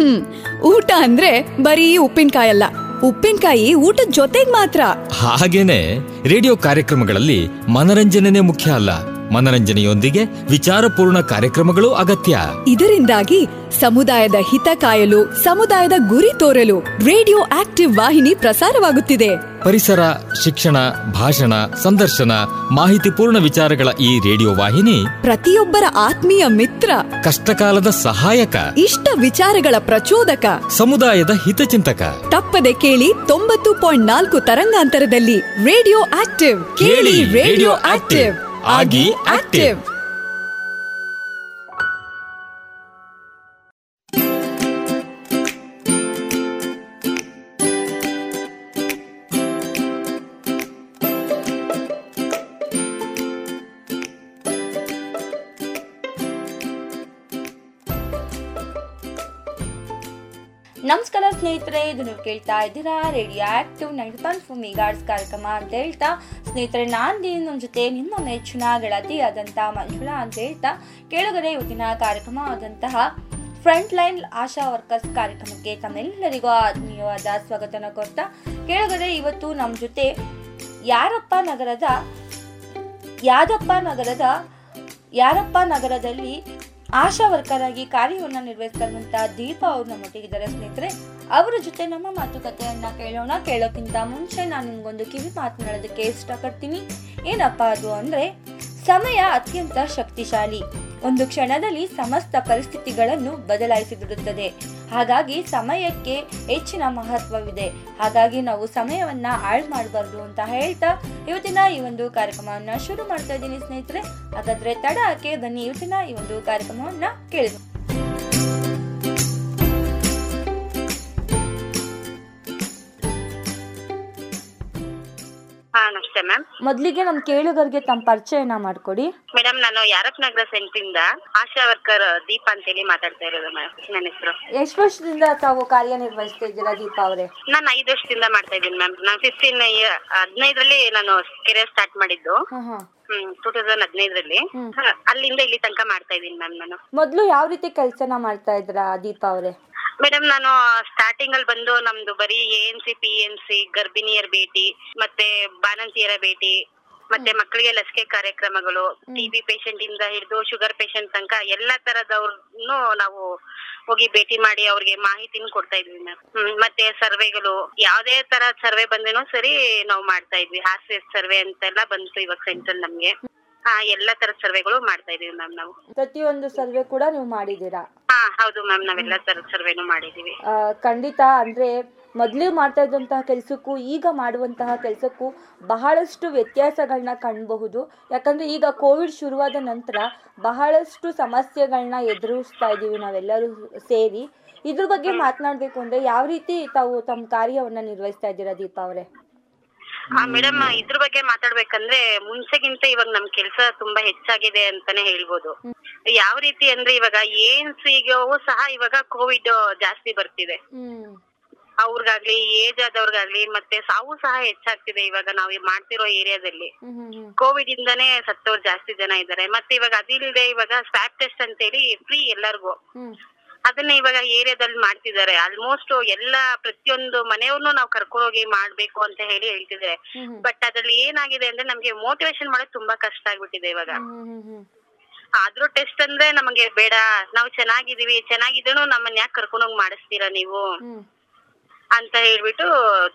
ಹ್ಮ್ ಊಟ ಅಂದ್ರೆ ಬರೀ ಉಪ್ಪಿನಕಾಯಿ ಅಲ್ಲ ಉಪ್ಪಿನಕಾಯಿ ಊಟದ ಜೊತೆಗ್ ಮಾತ್ರ. ಹಾಗೇನೆ ರೇಡಿಯೋ ಕಾರ್ಯಕ್ರಮಗಳಲ್ಲಿ ಮನರಂಜನೆ ಮುಖ್ಯ ಅಲ್ಲ. ಮನರಂಜನೆಯೊಂದಿಗೆ ವಿಚಾರಪೂರ್ಣ ಕಾರ್ಯಕ್ರಮಗಳು ಅಗತ್ಯ. ಇದರಿಂದಾಗಿ ಸಮುದಾಯದ ಹಿತ ಕಾಯಲು ಸಮುದಾಯದ ಗುರಿ ತೋರಲು ರೇಡಿಯೋ ಆಕ್ಟಿವ್ ವಾಹಿನಿ ಪ್ರಸಾರವಾಗುತ್ತಿದೆ. ಪರಿಸರ ಶಿಕ್ಷಣ ಭಾಷಣ ಸಂದರ್ಶನ ಮಾಹಿತಿಪೂರ್ಣ ವಿಚಾರಗಳ ಈ ರೇಡಿಯೋ ವಾಹಿನಿ ಪ್ರತಿಯೊಬ್ಬರ ಆತ್ಮೀಯ ಮಿತ್ರ ಕಷ್ಟಕಾಲದ ಸಹಾಯಕ ಇಷ್ಟ ವಿಚಾರಗಳ ಪ್ರಚೋದಕ ಸಮುದಾಯದ ಹಿತಚಿಂತಕ. ತಪ್ಪದೆ ಕೇಳಿ ತೊಂಬತ್ತು ಪಾಯಿಂಟ್ ನಾಲ್ಕು ತರಂಗಾಂತರದಲ್ಲಿ ರೇಡಿಯೋ ಆಕ್ಟಿವ್. ಕೇಳಿ ರೇಡಿಯೋ ಆಕ್ಟಿವ್. ಆಗಿ ಆಕ್ಟಿವ್. ಸ್ನೇಹಿತರೆ, ಇದು ನೀವು ಕೇಳ್ತಾ ಇದ್ದೀರಾ radio active ninety point four megahertz ಕಾರ್ಯಕ್ರಮ ಅಂತ ಹೇಳ್ತಾ, ಸ್ನೇಹಿತರೆ, ನಾನು ನಿಮ್ಮ ಜೊತೆ ನಿಮ್ಮ ನೆಚ್ಚಿನ ಗೆಳತಿ ಆದಂಥ ಮಂಜುಳಾ ಅಂತ ಹೇಳ್ತಾ, ಕೇಳುಗರೆ, ಇವತ್ತಿನ ಕಾರ್ಯಕ್ರಮ ಆದಂತಹ ಫ್ರಂಟ್ ಲೈನ್ ಆಶಾ ವರ್ಕರ್ಸ್ ಕಾರ್ಯಕ್ರಮಕ್ಕೆ ತಮ್ಮೆಲ್ಲರಿಗೂ ಆತ್ಮೀಯವಾದ ಸ್ವಾಗತನ ಕೊಡ್ತಾ, ಕೇಳುಗರೆ, ಇವತ್ತು ನಮ್ಮ ಜೊತೆ ಯಾರಪ್ಪ ನಗರದ, ಯಾದಪ್ಪ ನಗರದ, ಯಾರಪ್ಪ ನಗರದಲ್ಲಿ ಆಶಾ ವರ್ಕರ್ ಆಗಿ ಕಾರ್ಯವನ್ನು ನಿರ್ವಹಿಸ್ತಾ ಇರುವಂತಹ ದೀಪಾ ಅವ್ರು ನಮ್ಮೊಟ್ಟಿಗಿದ್ದಾರೆ ಸ್ನೇಹಿತರೆ. ಅವರ ಜೊತೆ ನಮ್ಮ ಮಾತುಕತೆಯನ್ನ ಕೇಳೋಣ. ಕೇಳೋಕ್ಕಿಂತ ಮುಂಚೆ ನಾನು ನಿಮ್ಗೊಂದು ಕಿವಿ ಮಾತನಾಡೋದಕ್ಕೆ ಇಷ್ಟಪಡ್ತೀನಿ. ಏನಪ್ಪ ಅದು ಅಂದ್ರೆ, ಸಮಯ ಅತ್ಯಂತ ಶಕ್ತಿಶಾಲಿ. ಒಂದು ಕ್ಷಣದಲ್ಲಿ ಸಮಸ್ತ ಪರಿಸ್ಥಿತಿಗಳನ್ನು ಬದಲಾಯಿಸಿಬಿಡುತ್ತದೆ. ಹಾಗಾಗಿ ಸಮಯಕ್ಕೆ ಹೆಚ್ಚಿನ ಮಹತ್ವವಿದೆ. ಹಾಗಾಗಿ ನಾವು ಸಮಯವನ್ನ ಹಾಳು ಮಾಡಬಾರ್ದು ಅಂತ ಹೇಳ್ತಾ ಇವತ್ತಿನ ಈ ಒಂದು ಕಾರ್ಯಕ್ರಮವನ್ನ ಶುರು ಮಾಡ್ತಾ ಇದ್ದೀನಿ ಸ್ನೇಹಿತರೆ. ಹಾಗಾದ್ರೆ ತಡ ಹಾಕಿ ಬನ್ನಿ ಇವತ್ತಿನ ಈ ಒಂದು ಕಾರ್ಯಕ್ರಮವನ್ನ ಕೇಳಿದ ನಮಸ್ತೆ ಮ್ಯಾಮ್. ಮೊದಲಿಗೆ ನಮ್ ಕೇಳುಗರಿಗೆ ತಮ್ಮ ಪರಿಚಯನ ಮಾಡ್ಕೊಡಿ. ಮೇಡಮ್ ನಾನು ಯಾರಪ್ ನಗರ ಸೆಂಟ್ರಿಂದ ಆಶಾ ವರ್ಕರ್ ದೀಪ ಅಂತೇಳಿ ಮಾತಾಡ್ತಾ ಇರೋದು ಮ್ಯಾಮ್ ನನ್ನ ಹೆಸರು. ಎಷ್ಟು ವರ್ಷದಿಂದ ತಾವು ಕಾರ್ಯನಿರ್ವಹಿಸ್ತಾ ಇದ್ದೀರಾ ದೀಪಾ ಅವರೇ? ನಾನು ಐದು ವರ್ಷದಿಂದ ಮಾಡ್ತಾ ಇದ್ದೀನಿ ಮ್ಯಾಮ್. ನಾನು ಫಿಫ್ಟೀನ್ ಹದಿನೈದರಲ್ಲಿ ನಾನು ಕೆರಿಯರ್ ಸ್ಟಾರ್ಟ್ ಮಾಡಿದ್ದು. ಹ್ಮ್ ಟೂ ತೌಸಂಡ್ ಹದಿನೈದರಲ್ಲಿ. ಹ್ಮ್. ಅಲ್ಲಿಂದ ಇಲ್ಲಿ ತನಕ ಮಾಡ್ತಾ ಇದ್ದೀನಿ ಮ್ಯಾಮ್ ನಾನು. ಮೊದಲು ಯಾವ ರೀತಿ ಕೆಲಸನ ಮಾಡ್ತಾ ಇದ್ರಾ ದೀಪಾ ಅವರೇ? ಮೇಡಮ್ ನಾನು ಸ್ಟಾರ್ಟಿಂಗ್ ಅಲ್ಲಿ ಬಂದು ನಮ್ದು ಬರೀ A N C P N C ಗರ್ಭಿಣಿಯರ ಭೇಟಿ ಮತ್ತೆ ಬಾಣಂತಿಯರ ಭೇಟಿ ಮತ್ತೆ ಮಕ್ಕಳಿಗೆ ಲಸಿಕೆ ಕಾರ್ಯಕ್ರಮಗಳು ಟಿಬಿ ಪೇಷಂಟ್ ಇಂದ ಹಿಡಿದು ಶುಗರ್ ಪೇಷಂಟ್ ತನಕ ಎಲ್ಲಾ ತರದವ್ರನ್ನು ನಾವು ಹೋಗಿ ಭೇಟಿ ಮಾಡಿ ಅವ್ರಿಗೆ ಮಾಹಿತಿನ ಕೊಡ್ತಾ ಇದ್ವಿ ಮ್ಯಾಮ್ ಮತ್ತೆ ಸರ್ವೆಗಳು ಯಾವ್ದೇ ತರ ಸರ್ವೆ ಬಂದೇನೋ ಸರಿ ನಾವು ಮಾಡ್ತಾ ಇದ್ವಿ. ಹಾಸ್ಯ ಸರ್ವೆ ಅಂತೆಲ್ಲ ಬಂತು ಇವಾಗ ಸೆಂಟ್ರಲ್ ನಮ್ಗೆ. ಹಾ ಎಲ್ಲಾ ತರದ ಸರ್ವೆಗಳು ಮಾಡ್ತಾ ಇದೀವಿ ಮ್ಯಾಮ್ ನಾವು. ಪ್ರತಿಯೊಂದು ಸರ್ವೆ ಕೂಡ ನೀವು ಮಾಡಿದ್ದೀರಾ? ಹಾ ಹೌದು ಮ್ಯಾಮ್ ನಾವೆಲ್ಲಾ ತರದ ಸರ್ವೆನು ಮಾಡಿದೀವಿ ಆ, ಖಂಡಿತ ಅಂದ್ರೆ ಮೊದಲು ಮಾಡ್ತಾ ಇದ್ದಂತಹ ಕೆಲಸಕ್ಕೂ ಈಗ ಮಾಡುವಂತಹ ಕೆಲಸಕ್ಕೂ ಬಹಳಷ್ಟು ವ್ಯತ್ಯಾಸಗಳನ್ನ ಕಾಣಬಹುದು. ಯಾಕಂದ್ರೆ ಈಗ ಕೋವಿಡ್ ಶುರುವಾದ ನಂತರ ಬಹಳಷ್ಟು ಸಮಸ್ಯೆಗಳನ್ನ ಎದುರಿಸ್ತಾ ಇದ್ದೀವಿ ನಾವೆಲ್ಲರೂ ಸೇರಿ. ಇದ್ರ ಬಗ್ಗೆ ಮಾತನಾಡಬೇಕು ಅಂದ್ರೆ ಯಾವ ರೀತಿ ತಾವು ತಮ್ಮ ಕಾರ್ಯವನ್ನ ನಿರ್ವಹಿಸ್ತಾ ಇದ್ದೀರಾ ದೀಪಾ ಅವರೇ? ಆ ಮೇಡಮ್ ಇದ್ರ ಬಗ್ಗೆ ಮಾತಾಡ್ಬೇಕಂದ್ರೆ ಮುಂಚೆಗಿಂತ ಇವಾಗ ನಮ್ ಕೆಲ್ಸ ತುಂಬಾ ಹೆಚ್ಚಾಗಿದೆ ಅಂತಾನೆ ಹೇಳ್ಬೋದು. ಯಾವ ರೀತಿ ಅಂದ್ರೆ ಇವಾಗ ಏನ್ಸ್ ಸಹ ಇವಾಗ ಕೋವಿಡ್ ಜಾಸ್ತಿ ಬರ್ತಿದೆ. ಅವ್ರಿಗಾಗ್ಲಿ ಏಜ್ ಆದವ್ರಿಗಾಗ್ಲಿ ಮತ್ತೆ ಸಾವು ಸಹ ಹೆಚ್ಚಾಗ್ತಿದೆ ಇವಾಗ ನಾವು ಮಾಡ್ತಿರೋ ಏರಿಯಾದಲ್ಲಿ. ಕೋವಿಡ್ ಇಂದಾನೇ ಸತ್ತವ್ರು ಜಾಸ್ತಿ ಜನ ಇದ್ದಾರೆ. ಮತ್ತೆ ಇವಾಗ ಅದಿಲ್ಲದೆ ಇವಾಗ ಸ್ವಾಬ್ ಟೆಸ್ಟ್ ಅಂತೇಳಿ ಫ್ರೀ ಎಲ್ಲರಿಗೂ. ಅದನ್ನ ಇವಾಗ ಏರಿಯಾದಲ್ಲಿ ಮಾಡ್ತಿದ್ದಾರೆ. ಆಲ್ಮೋಸ್ಟ್ ಎಲ್ಲಾ ಪ್ರತಿಯೊಂದು ಮನೆಯವ್ರನ್ನು ನಾವು ಕರ್ಕೊಂಡೋಗಿ ಮಾಡ್ಬೇಕು ಅಂತ ಹೇಳಿ ಹೇಳ್ತಿದ್ದಾರೆ. ಹ್ಮ್ ಬಟ್ ಅದ್ರಲ್ಲಿ ಏನಾಗಿದೆ ಅಂದ್ರೆ ನಮ್ಗೆ ಮೋಟಿವೇಶನ್ ಮಾಡೋದು ತುಂಬಾ ಕಷ್ಟ ಆಗ್ಬಿಟ್ಟಿದೆ ಇವಾಗ. ಆದ್ರೂ ಟೆಸ್ಟ್ ಅಂದ್ರೆ ನಮಗೆ ಬೇಡ. ನಾವು ಚೆನ್ನಾಗಿದೀವಿ ಚೆನ್ನಾಗಿದ್ರು ನಮ್ಮನ್ನ ಯಾಕೆ ಕರ್ಕೊಂಡೋಗಿ ಮಾಡಿಸ್ತೀರಾ ನೀವು? ಅಂತ ಹೇಳ್ಬಿಟ್ಟು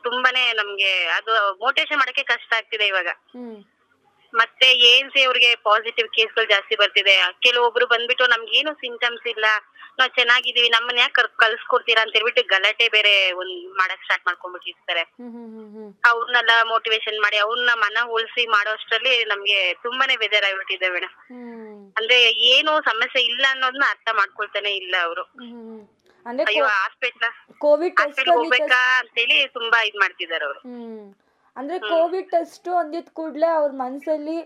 ತುಂಬಾನೇ ನಮ್ಗೆ ಅದು ಮೋಟಿವೇಶನ್ ಮಾಡಕ್ಕೆ ಕಷ್ಟ ಆಗ್ತಿದೆ ಇವಾಗ. ಮತ್ತೆ ಏನ್ ಸಿ ಅವ್ರಿಗೆ ಪಾಸಿಟಿವ್ ಕೇಸ್ಗಳು ಜಾಸ್ತಿ ಬರ್ತಿದೆ. ಕೆಲವೊಬ್ರು ಬಂದ್ಬಿಟ್ಟು ನಮ್ಗೇನು ಸಿಂಟಮ್ಸ್ ಇಲ್ಲ. ನಾವ್ ಚೆನ್ನಾಗಿದೀವಿ ನಮ್ಮನ್ನ ಯಾಕೆ ಕಲ್ಸ್ಕೊಡ್ತೀರಾ ಅಂತ ಹೇಳ್ಬಿಟ್ಟು ಗಲಾಟೆ ಬೇರೆ ಒಂದ್ ಮಾಡಕ್ ಸ್ಟಾರ್ಟ್ ಮಾಡ್ಕೊಂಡ್ಬಿಟ್ಟಿರ್ತಾರೆ. ಅವ್ರನ್ನೆಲ್ಲ ಮೋಟಿವೇಶನ್ ಮಾಡಿ ಅವ್ರನ್ನ ಮನ ಉಳಿಸಿ ಮಾಡೋ ಅಷ್ಟ್ರಲ್ಲಿ ನಮ್ಗೆ ತುಂಬಾನೇ ಬೇಜಾರಾಗ್ಬಿಟ್ಟಿದೆ ಮೇಡಮ್ ಅಂದ್ರೆ ಏನು ಸಮಸ್ಯೆ ಇಲ್ಲ ಅನ್ನೋದನ್ನ ಅರ್ಥ ಮಾಡ್ಕೊಳ್ತಾನೆ ಇಲ್ಲ ಅವರು. ಅಯ್ಯೋ ಹಾಸ್ಪಿಟ್ಲ ಕೋವಿಡ್ ಹೋಗ್ಬೇಕಾ ಅಂತೇಳಿ ತುಂಬಾ ಇದ್ ಮಾಡ್ತಿದಾರೆ ಅವರು. ಅಂದ್ರೆ ಕೋವಿಡ್ ಟೆಸ್ಟ್ ಅಂದಿದ್ ಕೂಡ್ಲೆ ಅವ್ರ ಮನ್ಸಲ್ಲಿ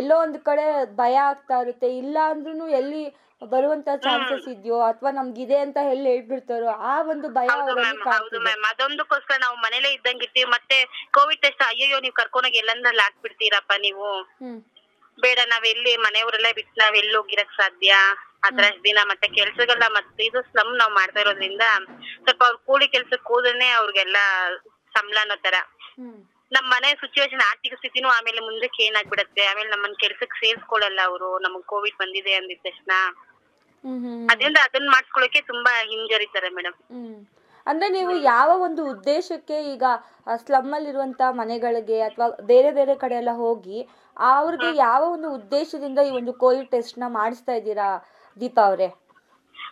ಎಲ್ಲೋ ಒಂದ್ ಕಡೆ ಭಯ ಆಗ್ತಾ ಇರುತ್ತೆ. ಇಲ್ಲ ಅಂದ್ರೂ ಎಲ್ಲಿ ಬರುವಂತ ಚಾನ್ಸಸ್ ಇದೆಯೋ ಅಥವಾ ನಮ್ಗಿದೆ ಅಂತ ಹೇಳಿ ಹೇಳ್ಬಿಡ್ತಾರೋ? ಆ ಒಂದು ಭಯ ಹೌದು ಮ್ಯಾಮ್ ಹೌದು ಮ್ಯಾಮ್ ಅದೊಂದಕ್ಕೋಸ್ಕರ ನಾವು ಮನೇಲೆ ಇದ್ದಂಗೆ ಇರ್ತೀವಿ ಮತ್ತೆ ಕೋವಿಡ್ ಟೆಸ್ಟ್ ಅಯ್ಯೋ ನೀವು ಕರ್ಕೊಂಡೋಗಿ ಎಲ್ಲಂದ್ರಲ್ಲಿ ಹಾಕ್ಬಿಡ್ತೀರಪ್ಪ ನೀವು? ಹ್ಮ್. ಬೇಡ ನಾವೆಲ್ಲಿ ಮನೆಯವರೆಲ್ಲ ಬಿಟ್ಟು ನಾವ್ ಎಲ್ಲಿ ಹೋಗಿರಕ್ ಸಾಧ್ಯ? ಅದ್ರಷ್ಟು ದಿನ ಮತ್ತೆ ಕೆಲ್ಸಗಳ ಮತ್ತೆ ಇದು ಸ್ಲಮ್ ನಾವು ಮಾಡ್ತಾ ಇರೋದ್ರಿಂದ ಸ್ವಲ್ಪ ಅವ್ರ ಕೂಲಿ ಕೆಲ್ಸಕ್ಕೆ ಹೋದ್ರೆ ಅವ್ರಿಗೆಲ್ಲ ಸಂಬಳ ಅನ್ನೋ ತರ ಹ್ಮ್. ನಮ್ ಮನೆ ಸಿಚುವೇಶನ್ ಆರ್ಥಿಕ ಸ್ಥಿತಿನೂ ಆಮೇಲೆ ಮುಂದಕ್ಕೆ ಏನಾಗ್ಬಿಡತ್ತೆ? ಆಮೇಲೆ ನಮ್ಮನ್ ಕೆಲ್ಸಕ್ ಸೇರ್ಸ್ಕೊಳಲ್ಲ ಅವರು? ನಮಗ್ ಕೋವಿಡ್ ಬಂದಿದೆ ಅಂದಿದ ತಕ್ಷಣ. ಅದರಿಂದ ಅದನ್ನ ಮಾಡ್ಸ್ಕೊಳಕ್ಕೆ ತುಂಬಾ ಹಿಂಜರಿತಾರೆ ಮೇಡಮ್ ಅಂದ್ರೆ ನೀವು ಯಾವ ಒಂದು ಉದ್ದೇಶಕ್ಕೆ ಈಗ ಸ್ಲಮ್ ಅಲ್ಲಿರುವಂತ ಮನೆಗಳಿಗೆ ಅಥವಾ ಬೇರೆ ಬೇರೆ ಕಡೆ ಎಲ್ಲ ಹೋಗಿ ಅವ್ರಿಗೆ ಯಾವ ಒಂದು ಉದ್ದೇಶದಿಂದ ಈ ಒಂದು ಕೋವಿಡ್ ಟೆಸ್ಟ್ನ ಮಾಡಿಸ್ತಾ ಇದ್ದೀರಾ ದೀಪಾ ಅವರೇ?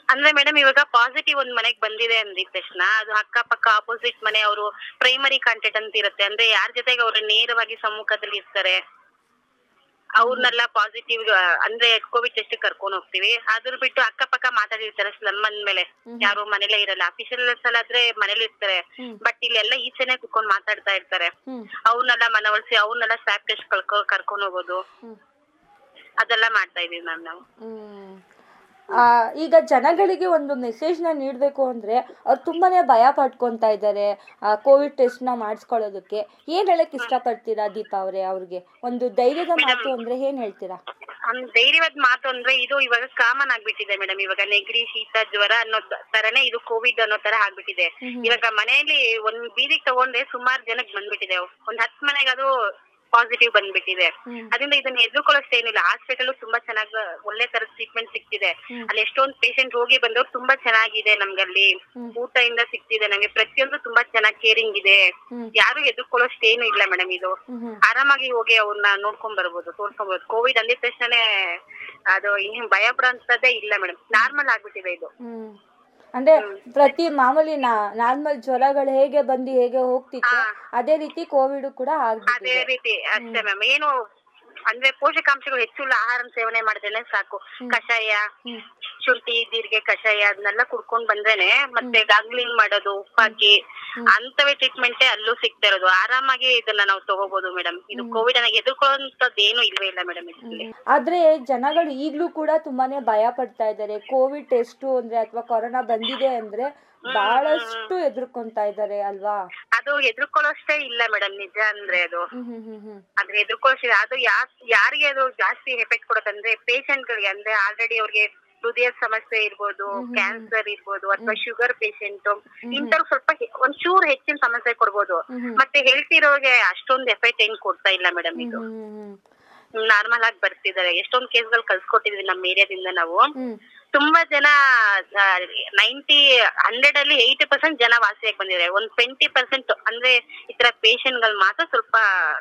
ಅಂದ್ರೆ ಮೇಡಮ್ ಇವಾಗ ಪಾಸಿಟಿವ್ ಒಂದ್ ಮನೆಗ್ ಬಂದಿದೆ ಅಂದಿದ ತಕ್ಷಣ ಅದು ಅಕ್ಕಪಕ್ಕ ಆಪೋಸಿಟ್ ಮನೆ ಅವರು ಪ್ರೈಮರಿ ಕಾಂಟ್ಯಾಕ್ಟ್ ಅಂತ ಇರುತ್ತೆ. ಅಂದ್ರೆ ಯಾರ ಜೊತೆಗೆ ಅವರು ನೇರವಾಗಿ ಸಮ್ಮುಖದಲ್ಲಿ ಇರ್ತಾರೆ. ಅವ್ರನ್ನೆಲ್ಲ ಪಾಸಿಟಿವ್ ಅಂದ್ರೆ ಕೋವಿಡ್ ಟೆಸ್ಟ್ ಕರ್ಕೊಂಡು ಹೋಗ್ತೀವಿ. ಅದ್ರ ಬಿಟ್ಟು ಅಕ್ಕಪಕ್ಕ ಮಾತಾಡಿರ್ತಾರೆ ಸ್ಲಮ್ ಅಂದ್ಮೇಲೆ. ಯಾರು ಮನೇಲೆ ಇರಲ್ಲ. ಅಫಿಷಿಯಲ್ಸ್ ಆದ್ರೆ ಮನೇಲಿ ಇರ್ತಾರೆ. ಬಟ್ ಇಲ್ಲೆಲ್ಲ ಈಚೆನೆ ಕುತ್ಕೊಂಡ್ ಮಾತಾಡ್ತಾ ಇರ್ತಾರೆ. ಅವ್ರನ್ನೆಲ್ಲ ಮನವೊಲಿಸಿ ಅವ್ರನ್ನೆಲ್ಲ ಸ್ಯಾಪ್ ಟೆಸ್ಟ್ ಕಳ್ಕೊ ಕರ್ಕೊಂಡ್ ಹೋಗೋದು. ಅದೆಲ್ಲ ಮಾಡ್ತಾ ಇದೀವಿ ಮ್ಯಾಮ್ ನಾವು. ಈಗ ಜನಗಳಿಗೆ ಒಂದು ಮೆಸೇಜ್ನ ನೀಡಬೇಕು ಅಂದರೆ ಅವ್ರು ತುಂಬಾನೇ ಭಯ ಪಡ್ಕೊತಾ ಇದ್ದಾರೆ ಕೋವಿಡ್ ಟೆಸ್ಟ್ನ ಮಾಡಿಸ್ಕೊಳ್ಳೋದಕ್ಕೆ. ಏನು ಹೇಳಕ್ಕೆ ಇಷ್ಟಪಡ್ತೀರಾ ದೀಪಾ ಅವರೇ ಅವ್ರಿಗೆ? ಒಂದು ಧೈರ್ಯದ ಮಾತು ಅಂದರೆ ಏನು ಹೇಳ್ತೀರಾ? ಧೈರ್ಯವಾದ ಮಾತು ಅಂದ್ರೆ ಇದು ಇವಾಗ ಕಾಮನ್ ಆಗ್ಬಿಟ್ಟಿದೆ ಮೇಡಮ್. ಇವಾಗ ನೆಗಡಿ ಶೀತ ಜ್ವರ ಅನ್ನೋ ತರನೇ ಇದು ಕೋವಿಡ್ ಅನ್ನೋ ತರ ಆಗ್ಬಿಟ್ಟಿದೆ. ಇವಾಗ ಮನೆಯಲ್ಲಿ ಒಂದ್ ಬೀದಿಗೆ ತಗೊಂಡ್ರೆ ಸುಮಾರು ಜನಕ್ಕೆ ಬಂದ್ಬಿಟ್ಟಿದೆ. ಒಂದ್ ಹತ್ ಮನೆಗೆ ಅದು ಪಾಸಿಟಿವ್ ಬಂದ್ಬಿಟ್ಟಿದೆ. ಅದರಿಂದ ಇದನ್ನ ಎದುರ್ಕೊಳ್ಳೋಷ್ಟು ಏನಿಲ್ಲ. ಹಾಸ್ಪಿಟಲ್ ತುಂಬಾ ಚೆನ್ನಾಗಿ ಒಳ್ಳೆ ತರದ ಟ್ರೀಟ್ಮೆಂಟ್ ಸಿಕ್ತಿದೆ. ಅಲ್ಲಿ ಎಷ್ಟೊಂದ್ ಪೇಷಂಟ್ ಹೋಗಿ ಬಂದವ್ರು ತುಂಬಾ ಚೆನ್ನಾಗಿದೆ ನಮ್ಗಲ್ಲಿ. ಊಟದಿಂದ ಇಂದ ಸಿಗ್ತಿದೆ ನಮಗೆ ಪ್ರತಿಯೊಂದು ತುಂಬಾ ಚೆನ್ನಾಗಿ ಕೇರಿಂಗ್ ಇದೆ. ಯಾರು ಎದುರ್ಕೊಳ್ಳೋಷ್ಟು ಏನು ಇಲ್ಲ ಮೇಡಮ್ ಇದು. ಆರಾಮಾಗಿ ಹೋಗಿ ಅವ್ರನ್ನ ನೋಡ್ಕೊಂಡ್ ಬರ್ಬೋದು ತೋರ್ಸ್ಕೊಂಬೋದು ಕೋವಿಡ್ ಅಂದಿದ ತಕ್ಷಣ ಅದು ಏನು ಭಯ ಪಡೋಂಥದ್ದೇ ಇಲ್ಲ ಮೇಡಮ್ ನಾರ್ಮಲ್ ಆಗ್ಬಿಟ್ಟಿದೆ ಇದು. ಅಂದ್ರೆ ಪ್ರತಿ ಮಾಮೂಲಿ ನಾರ್ಮಲ್ ಜ್ವರಗಳು ಹೇಗೆ ಬಂದು ಹೇಗೆ ಹೋಗ್ತಿತ್ತು ಅದೇ ರೀತಿ ಕೋವಿಡ್ ಕೂಡ ಅದೇ ರೀತಿ ಅಷ್ಟೇ ಮ್ಯಾಮ್ ಏನು ಅಂದ್ರೆ ಪೋಷಕಾಂಶಗಳು ಹೆಚ್ಚುಳ್ಳ ಆಹಾರ ಸೇವನೆ ಮಾಡಿದ್ರೇನೆ ಸಾಕು. ಕಷಾಯ ಶುಂಠಿ ಜೀರಿಗೆ ಕಷಾಯ ಅದನ್ನೆಲ್ಲ ಕುಡ್ಕೊಂಡ್ ಬಂದ್ರೇನೆ ಮತ್ತೆ ಗಾಗ್ಲಿಂಗ್ ಮಾಡೋದು ಉಪ್ಪಾಕಿ ಅಂತವೇ ಟ್ರೀಟ್ಮೆಂಟ್ ಅಲ್ಲೂ ಸಿಗ್ತಾ ಇರೋದು. ಆರಾಮಾಗಿ ಇದನ್ನ ನಾವು ತಗೋಬಹುದು ಮೇಡಮ್ ಇದು ಕೋವಿಡ್ ಅನ್ನ ಎದುರ್ಕೊಳ್ಳುವಂತದ್ದು ಏನು ಇಲ್ವೇ ಇಲ್ಲ ಮೇಡಮ್ ಆದ್ರೆ ಜನಗಳು ಈಗ್ಲೂ ಕೂಡ ತುಂಬಾನೇ ಭಯ ಪಡ್ತಾ ಇದ್ದಾರೆ. ಕೋವಿಡ್ ಟೆಸ್ಟ್ ಅಂದ್ರೆ ಅಥವಾ ಕೊರೋನಾ ಬಂದಿದೆ ಅಂದ್ರೆ ಬಹಳಷ್ಟು ಎದುರ್ಕೊಂತಾ ಇದ್ದಾರೆ ಅಲ್ವಾ? ಅದು ಎದುರ್ಕೊಳ್ಳೋಷ್ಟೇ ಇಲ್ಲ ಮೇಡಮ್ ನಿಜ ಅಂದ್ರೆ ಅದು. ಅಂದ್ರೆ ಎದುರ್ಕೊಳ್ಳೋಷ್ಟಿಲ್ಲ ಅದು ಯಾರ್ ಯಾರಿಗೆ ಅದು ಜಾಸ್ತಿ ಎಫೆಕ್ಟ್ ಕೊಡುತ್ತಂದ್ರೆ ಪೇಷಂಟ್ ಗಳಿಗೆ ಅಂದ್ರೆ ಆಲ್ರೆಡಿ ಅವ್ರಿಗೆ ಹೃದಯ ಸಮಸ್ಯೆ ಇರ್ಬೋದು ಕ್ಯಾನ್ಸರ್ ಇರ್ಬೋದು ಅಥವಾ ಶುಗರ್ ಪೇಷಂಟ್ ಇಂಥವ್ರು ಸ್ವಲ್ಪ ಒಂದ್ ಒಂಚೂರು ಹೆಚ್ಚಿನ ಸಮಸ್ಯೆ ಕೊಡ್ಬೋದು. ಮತ್ತೆ ಹೆಲ್ತ್ ಇರೋರಿಗೆ ಅಷ್ಟೊಂದು ಎಫೆಕ್ಟ್ ಏನ್ ಕೊಡ್ತಾ ಇಲ್ಲ ಮೇಡಮ್ ಇದು. ನಾರ್ಮಲ್ ಆಗಿ ಬರ್ತಿದ್ದಾರೆ. ಎಷ್ಟೊಂದ್ ಕೇಸ್ಗಳು ಕಳ್ಸ್ಕೊಟ್ಟಿದ್ವಿ ನಮ್ಮ ಏರಿಯಾದಿಂದ ನಾವು. ತುಂಬಾ ಜನ ನೈಂಟಿ ಹಂಡ್ರೆಡ್ ಅಲ್ಲಿ ಏಯ್ಟಿ ಪರ್ಸೆಂಟ್ ಜನ ವಾಸಿಯಾಗಿ ಬಂದಿದ್ದಾರೆ. ಒಂದ್ ಟ್ವೆಂಟಿ ಪರ್ಸೆಂಟ್ ಅಂದ್ರೆ ಈ ತರ ಪೇಷಂಟ್ಗಳು ಮಾತ್ರ ಸ್ವಲ್ಪ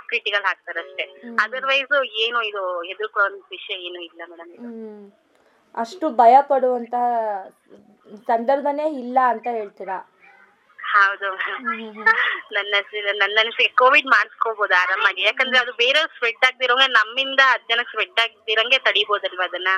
ಕ್ರಿಟಿಕಲ್ ಆಗ್ತಾರೆ ಅಷ್ಟೇ. ಅದರ್ವೈಸ್ ಏನು ಇದು ಎದುರ್ಕೊಳ್ಳೋ ವಿಷಯ ಏನು ಇಲ್ಲ ಮೇಡಮ್ ಅಷ್ಟು ಭಯ ಪಡುವಂತ ಸಂದರ್ಭನೇ ಇಲ್ಲ ಅಂತ ಹೇಳ್ತೀರಾ? ಹೌದು. ನನ್ನ ನನ್ನ ಅನಿಸಿಕೆ ಕೋವಿಡ್ ಮಾಡಿಸ್ಕೋಬಹುದು ಆರಾಮಾಗಿ. ಯಾಕಂದ್ರೆ ಅದು ಬೇರೆ ಸ್ಪ್ರೆಡ್ ಆಗ್ದಿರೋಂಗೆ ನಮ್ಮಿಂದ ಹತ್ತು ಜನಕ್ಕೆ ಸ್ಪ್ರೆಡ್ ಆಗ್ದಿರಂಗೆ ತಡಿಬೋದಲ್ವಾ ಅದನ್ನ?